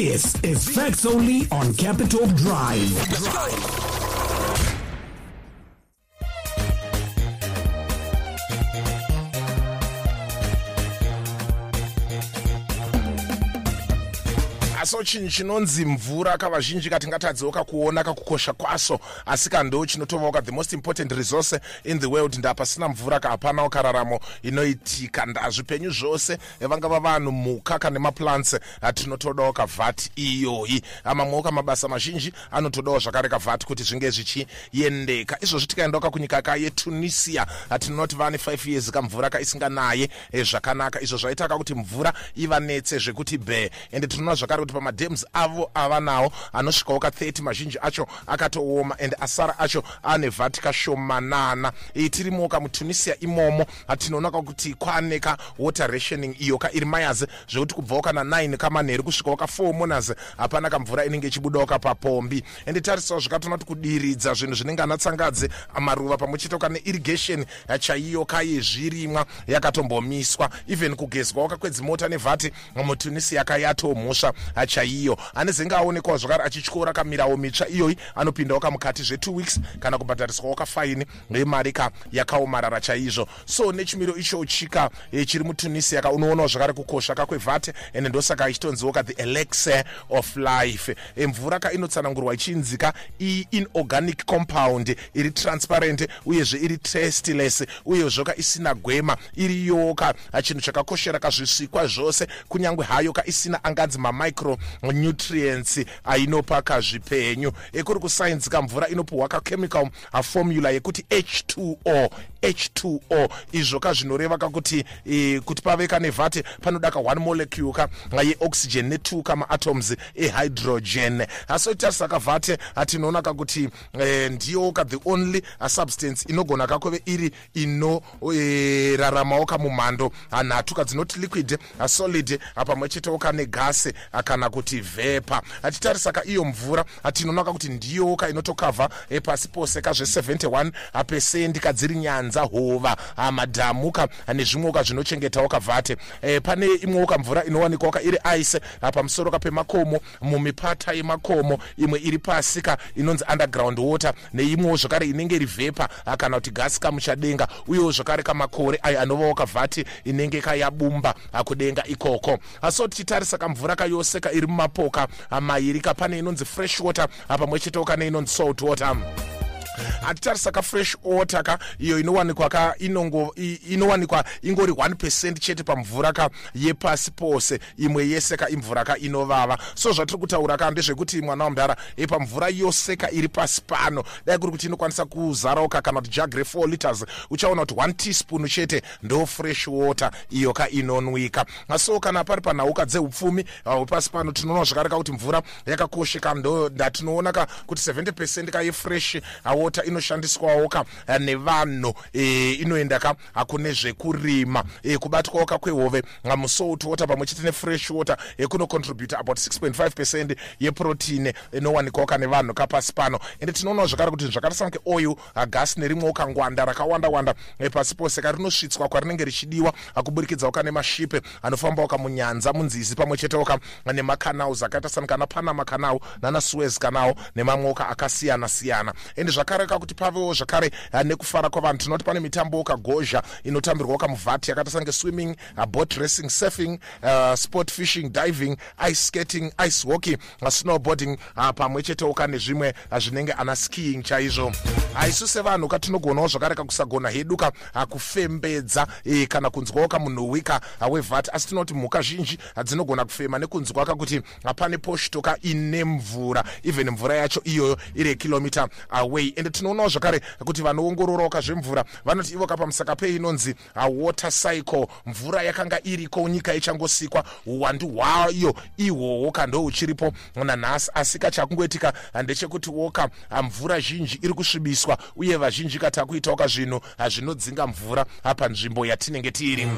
This is Facts Only on Capital Drive. Aso chinhu chinonzi mvura. Kavazhinji katingatadzewo kakuona kakukosha kwaso asi kando chinotovawo ka the most important resource in the world ndapasina mvura kahapanawo kararamo inoitika. Ndazvipenyu zvose vangava vanhu mhuka kane maplants tinotodawo kavhati iyoyi. Mamwewo kamabasa mazhinji anotodawo zvakare kavhati kuti zvinge zvichiendeka. Izvozvi tikaendawo kakunyika ka yetunisia tinoti vane 5 years kamvura kaisinganaye zvakanaka. Izvo zvaita kakuti mvura ivanetse zvekuti bhe ende tinoona zvakare kuti pamadhems avo avanawo anosvikawo ka30 mazhinji acho akatooma and asara acho ane vhati kashomanana tirimowo kamutunisia imomo tinoona kakuti kwane kawater rationing iyo kairi mayazi zvekuti kubvawo kana 9 kamanheru kusvikawo ka4 monas hapana kamvura inenge ichibudawo kapapombi ende tarisawo zvakatoona kuti kudiridza zvinhu zvinenge anatsangadze maruva pamwe chete kana irrigation chaiyo kayezvirimwa yakatombomiswa. Even kugezwawo kakwedzimota nevhati mutunisia kayatomhosva chaiyo anezenge aonekwawo zvakare achityora kamirawo mitsva iyoyi anopindawo kamukati zve2 weeks kana kubhadhariswawo kafaini nemari ka yakaomarara chaizvo. So nechimiro icho chika e, chiri mutunisia ka unoonawo zvakare kukosha kakwevhate ende ndosaka ichitonziwo ka the elexir of life. E, mvura ka inotsanangurwa ichinzika iinorganic compound iri transparent uyezve iri tasteless uyezvo ka isina gwema iriyowo ka chinhu chakakoshera kazvisikwa zvose kunyange hayo ka isina anganzi mamicro nutrients ainopa kazvipenyu ekuri kusainzi kamvura inopuhwa kachemical formula yekuti h2o h2o izvo kazvinoreva kakuti e, kuti pave kane vhate panoda ka1 molecule ka yeoxygen ne2 kamaatoms ehydrogen asi tarisa kavhate tinoona kakuti e, ndiyo ka the only substance inogona kakove iri inoraramawo e, kamumhando nhatu kadzinoti liquid solid pamwe chetewo kane gasi kana kuti vhepa. Titarisa ka iyo mvura tinoona kakuti ndiyo ka inotokavha pasi pose kazve71 pesendi kadziri nyanza hova. Madhamuka nezvimwewoka zvinochengetawo kavhate e, pane imwewo kamvura inowanikwawo ka iri ice pamusoro ka pemakomo mumipata yemakomo imwe iri pasi ka inonzi underground water neimwewo zvakare inenge iri vhepa. Kana kuti gasi kamuchadenga uyewo zvakare kamakore ayo anovawo kavhati inenge kayabumba kudenga ikoko. So tichitarisa kamvura kayose ka iri mumapoka mairi ka pane inonzi fresh water pamwe chetewo kane inonzi salt water hatitarisa kafresh water ka iyo inowanikwa ka inowanikwa ingori 1 percent chete pamvura ka yepasi pose imwe yese ka imvura ka inovava. So zvatiri kutaura ka ndezvekuti mwana wamudhara pamvura yose ka iri pasi pano dai kuri kuti inokwanisa kuzarawo ka kana kuti jagre 4 liters uchaona kuti 1 teaspoon chete ndo fresh water iyo ka inonwika. So kana pari panhauka dzeupfumi hwepasi pano tinoona zvakare ka kuti mvura yakakosheka ndo ndatinoona ka kuti 70 percent ka yefresh water inoshandiswawo ka nevanhu e, inoenda ka kune zvekurima. E, kubatwawo ka kwehove musalt water pamwe chete nefresh water e, kunocontribute about 6.5 percent yeprotein inowanikwawo ka nevanhu kapasi pano. Ende tinoonawo zvakare kuti zvakaita sange oil gasi nerimwewo kangwanda rakawanda wanda pasi pose. Ka rinosvitswa kwarinenge richidiwa kuburikidzawo ka nemashipe anofambawo ka munyanza munzizi pamwe chetewo ka nemacanals akaita sani kana panama canal nana suez canal nemamwewo ka akasiyana siyana ende zvakare ka kuti pavewo zvakare nekufara kwavanhu. Tinoti pane mitambo kagozha inotambirwawo kamuvhati yakaita sange swimming uh, boat racing surfing uh, sport fishing diving ice skating ice hockey snowboarding uh, pamwe chetewo ka nezvimwe uh, zvinenge ana skiing chaizvo. Isu sevanhu katinogonawo zvakare kakusagona hedu ka kufembedza kana kunzwawo kamunhuwi ka uh, wevhati. Asi tinoti mhuka zhinji dzinogona kufema nekunzwa kakuti pane poshto ka ine mvura. Even mvura yacho iyoyo iri yekilomita away. Ende tinoonawo zvakare kuti vanoongororawo kazvemvura vanoti ivo kapamusaka peinonzi water cycle. Mvura yakanga iriko nyika ichangosikwa uwandu hwayo ihwohwo kando huchiripo. Nanhasi asi kachakungoitika ndechekuti woka mvura zhinji iri kusvibiswa uye vazhinji katakuitawo kazvinhu zvinodzinga mvura panzvimbo yatinenge tiri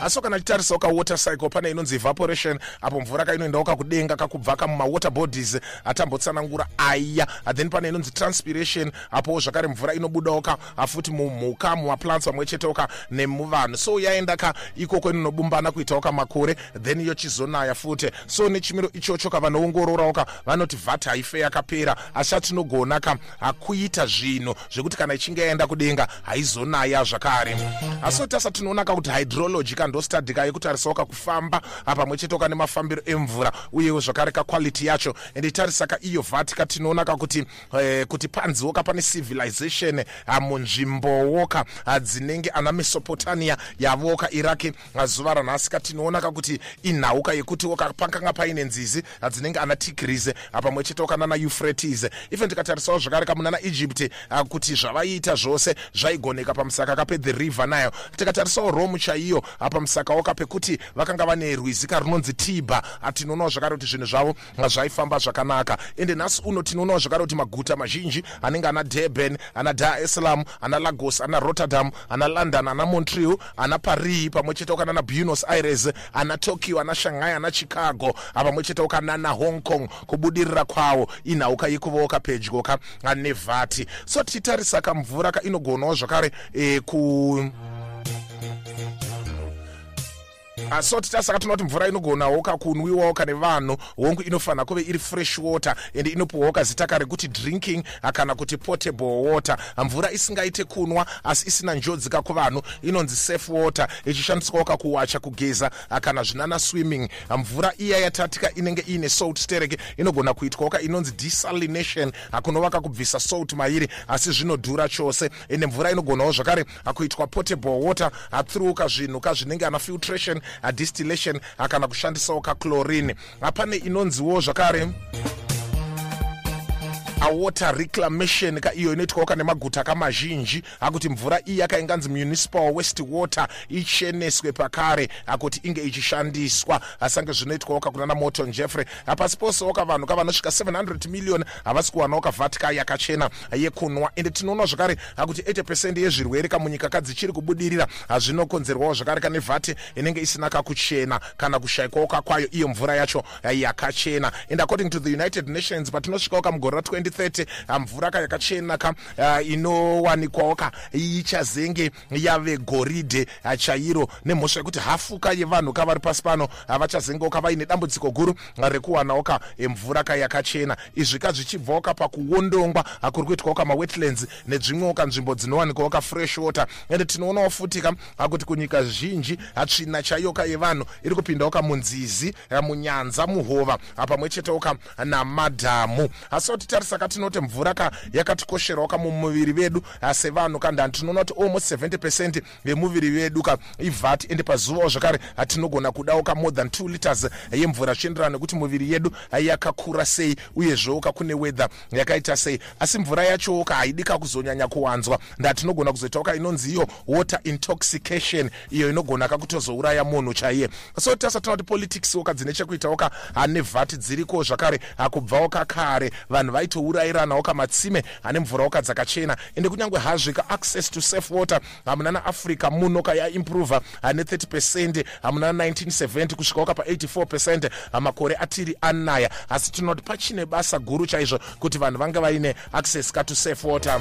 asi kana titarisawo kawater cycle pane inonzi evaporation apo mvura kainoendawo kakudenga kakubva kamumawater bodies atambotsanangura aya. Then pane inonzi transpiration apowo zvakare mvura inobudawo ka futi mumhuka mumaplants pamwe chetewo ka nemuvanhu. So yaenda ka ikoko inonobumbana kuitawo kamakore then yochizonaya futi. So nechimiro ichocho ka vanoongororawo ka vanoti vat haife yakapera. Asi hatinogona ka hakuita zvinhu zvekuti kana ichinge yaenda kudenga haizonaya zvakare. Asi tasa tinoona ka kuti hydrology kandostadhi ka yekutarisawo kakufamba pamwe chetewo ka nemafambiro emvura uyewo zvakare kaquality yacho. Ende tarisa ka iyo vat katinoona ka kuti eh, kuti panziwo ka pane civilization ah, munzvimbowo ka ah, dzinenge ana mesopotamia yavo ka iraki ah, zuva ranhasi katinoona ka kuti inhauka yekutiwo pakanga paine nzizi ah, dzinenge ana tigris ah, pamwe chetewo kanana euphrates. Even tikatarisawo zvakare kamunana egypt ah, kuti zvavaiita zvose zvaigoneka pamusaka ka pethe river nayo. Tikatarisawo rome chaiyo ah, pamusakawo ka pekuti vakanga vane rwizi karunonzi tiba. Tinoonawo zvakare kuti zvinhu zvavo zvaifamba zvakanaka. Ende nhasi uno tinoonawo zvakare kuti maguta mazhinji anenge ana durban ana dar es salaam ana lagos ana rotterdam ana london ana montreal ana paris pamwe chetewo kanana buenos aires ana tokyo ana shanghai ana chicago pamwe chetewo kanana hong kong. Kubudirira kwawo inhauka yekuvawo kapedyo ka nevhati so tichitarisa kamvura ka inogonawo zvakare e, ku so titasaka tinoti mvura inogonawo kakunwiwawo kane vanhu hongu inofanira kuve iri fresh water ende inopiwawo kazita kare kuti drinking kana kuti portable water. Mvura isingaite kunwa asi isina njodzi kakuvanhu inonzi safe water ichishandiswawo kakuwacha kugeza kana zvinana swimming. Mvura iya yatatika inenge iine salt sterek inogona kuitwawo ka inonzi desalination kunova kakubvisa salt mairi asi zvinodhura chose. Ende mvura inogonawo zvakare kuitwa portable water through kazvinhu kazvinenge ana filtration distillation kana kushandisawo kachlorine pane inonziwo zvakare awater reclamation ka iyo inoitwawo kane maguta kamazhinji. Akuti mvura iyi yakainganzi municipal west water icheneswe pakare akuti inge ichishandiswa. Asange zvinoitwawo kakunana moton jeffrey. Pasi posewo ka vanhu kavanosvika 700 million havasi kuwanawo kavatika yakachena. Yekunwa. Ende tinoonawo zvakare akuti 80 pecent yezvirwere kamunyika kadzichiri kubudirira. Zvinokonzerwawo zvakare kane vhati inenge isina kakuchena kana kushayikwawo kakwayo iyo mvura yacho yakachena. And according to the united nations patinosvikawo kamugore ra 2030 mvura ka yakachena ka uh, inowanikwawo ka ichazenge yave goridhe chairo nemhosva yekuti hafu ka yevanhu kavari pasi pano vachazengeo ka vaine dambudziko guru rekuwanawo ka mvura ka yakachena. Izvi ka zvichibvawo ka pakuondongwa kuri kuitwawo ka mawetlands nedzvimwewo ka nzvimbo dzinowanikwawo ka fresh water. Ende tinoonawo futi ka kuti kunyika zhinji tsvina chaiyo ka yevanhu iri kupindawo ka munzizi munyanza muhova pamwe chetewo ka namadhamu. Asi kuti tarisa saka tinoti mvura ka yakatikosherawo ka mumuviri vedu sevanhu kandani tinoona kuti almost 70 pecent vemuviri vedu ka ivhati ende pazuvawo zvakare hatinogona kudawo ka more than 2 liters yemvura zvichienderana nekuti muviri yedu yakakura sei uyezvewo ka kune weather yakaita sei. Asi mvura yachowo ka haidi kakuzonyanya kuwanzwa. Ndatinogona kuzoitawo ka inonzi iyo water intoxication iyo inogona kakutozouraya munhu chaiye. So tasati tinoti politics wo ka dzine chekuitawo ka nevhati dziriko zvakare kubvawo kakare vanhu vaito kuurayiranawo kamatsime ane mvura waka dzakachena ende kunyange hazve kaaccess to safe water hamuna naafrica muno kayaimprova ane 30 pecent hamuna na1970 kusvikawo kapa 84 pecent makore atiri anaya. Asi tinoti pachine basa guru chaizvo kuti vanhu vange vaine access kato safe water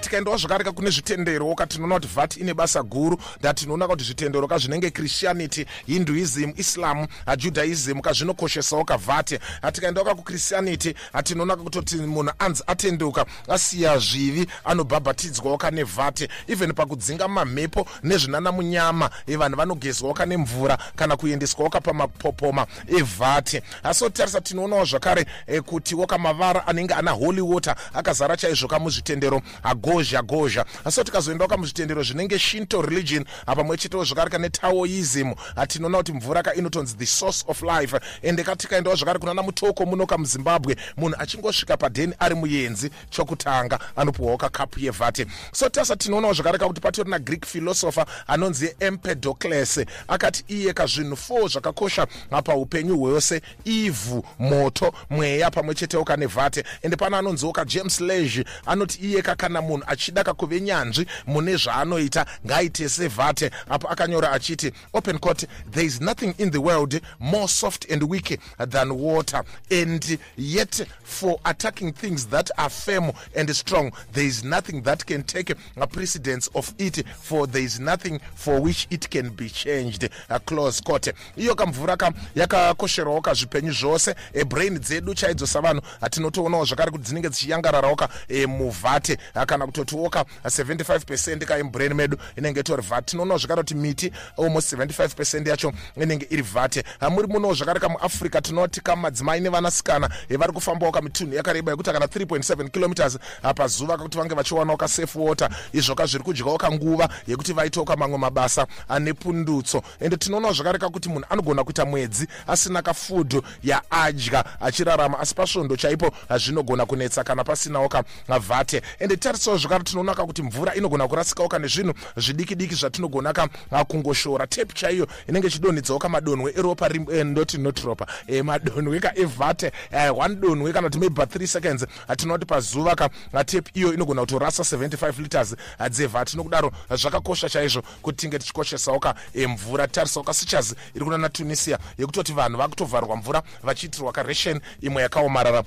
tikaendawo zvakareka kune zvitendero katinoona kuti vat ine basa guru ndatinoona kuti zvitendero kazvinenge christianity hinduism islam judaism kazvinokoshesawo kavhati tikaendawo kakukristianity tinoona kutoti munhu anzi atendeuka asiya zvivi anobhabhatidzwawo kane vhati even pakudzinga mamhepo nezvinana munyama vanhu vanogezwawo kane mvura kana kuendeswawo kapamapopoma evhati asi otarisa tinoonawo zvakare e, kutiwo kamavara anenge ana holy water akazara chaizvo kamuzvitendero agozha gozha asi tikazoendawo kamuzvitendero zvinenge shinto religion pamwe chetewo zvakare kane taoism. Tinoona kuti mvura ka inotonzi the source of life. Ende katikaendawo zvakare kunana mutoko muno kamuzimbabwe munhu achingosvika padheni ari muyenzi chokutanga anopiwawo kakapu yevhati so tasa tinoonawo zvakare kakuti patori nagreek philosopher anonzi empedocles akati iye kazvinhu 4 zvakakosha paupenyu hwose ivhu moto mweya pamwe chetewo kane vhate. Ende pano anonziwo kajames lage anoti iye kakana munhu achida kakuve nyanzvi mune zvaanoita ngaaite sevhate. Apo akanyora achiti open court there is nothing in the world more soft and weak than water. And yet for attacking things that are firm and strong there is nothing that can take a precedence of it for there is nothing for which it can be changed. A close court. Iyo kamvura kam yakakosherawo kazvipenyu zvose. E, brain dzedu chaidzo savanhu hatinotoonawo zvakare kuti dzinenge dzichiyangararawo ka e, muvhate kana kutotiwo ka 75 percent kaimbrain medu inenge itori vhate tinoonawo zvakare kuti miti almost 75 percent yacho inenge iri vhate muri munowo zvakare kamuafrica tinoti kamadzimai nevanasikana e, vari kufambawo kamitunhu yakareba yekuti kana 3.7 kilometers pazuva kakuti vange vachiwanawo kasafe water izvo ka zviri kudyawo kanguva yekuti vaitewo kamamwe mabasa ane pundutso. Ende tinoonawo zvakare kakuti munhu anogona kuita mwedzi asina kafudhu yaadya achirarama asi pasvondo chaipo zvinogona kunetsa kana pasinawo kavhate ende tarisawo zvakare tinoona ka kuti mvura inogona kurasikawo ka nezvinhu zvidiki diki zvatinogona ka kungoshora. Tepi chaiyo inenge ichidonhedzawo kamadonhwe eropa eh, ndoti not ropa e, madonhwe ka evhate uh, one donhwe kana kuti pa 3 seconds atinoona kuti pazuva ka tepi iyo inogona kutorasa 75 liters dzevhate. Nokudaro zvakakosha chaizvo kuti tinge tichikoshesawo ka e, mvura tarisawo ka sichas iri kuna natunisia yekutoti vanhu vakutovharwa mvura vachiitirwa karation imwe yakaomarara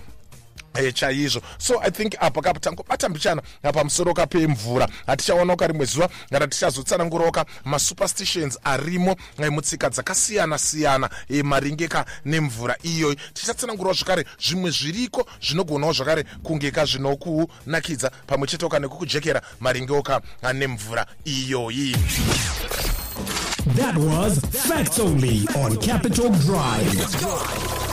E, chaizvo. So i think apa kapo tangobata mbichana pamusoro kapemvura hatichaonawo karimwe zuva kana tichazotsanangurawo ka masuperstitions arimo e, mutsika dzakasiyana siyana e, maringeka nemvura iyoyi tichatsanangurawo zvakare zvimwe zviriko zvinogonawo zvakare kungeka zvinokunakidza pamwe chetoka nekukujekera maringeoka nemvura iyoyi. That was Facts Only on Capital Drive.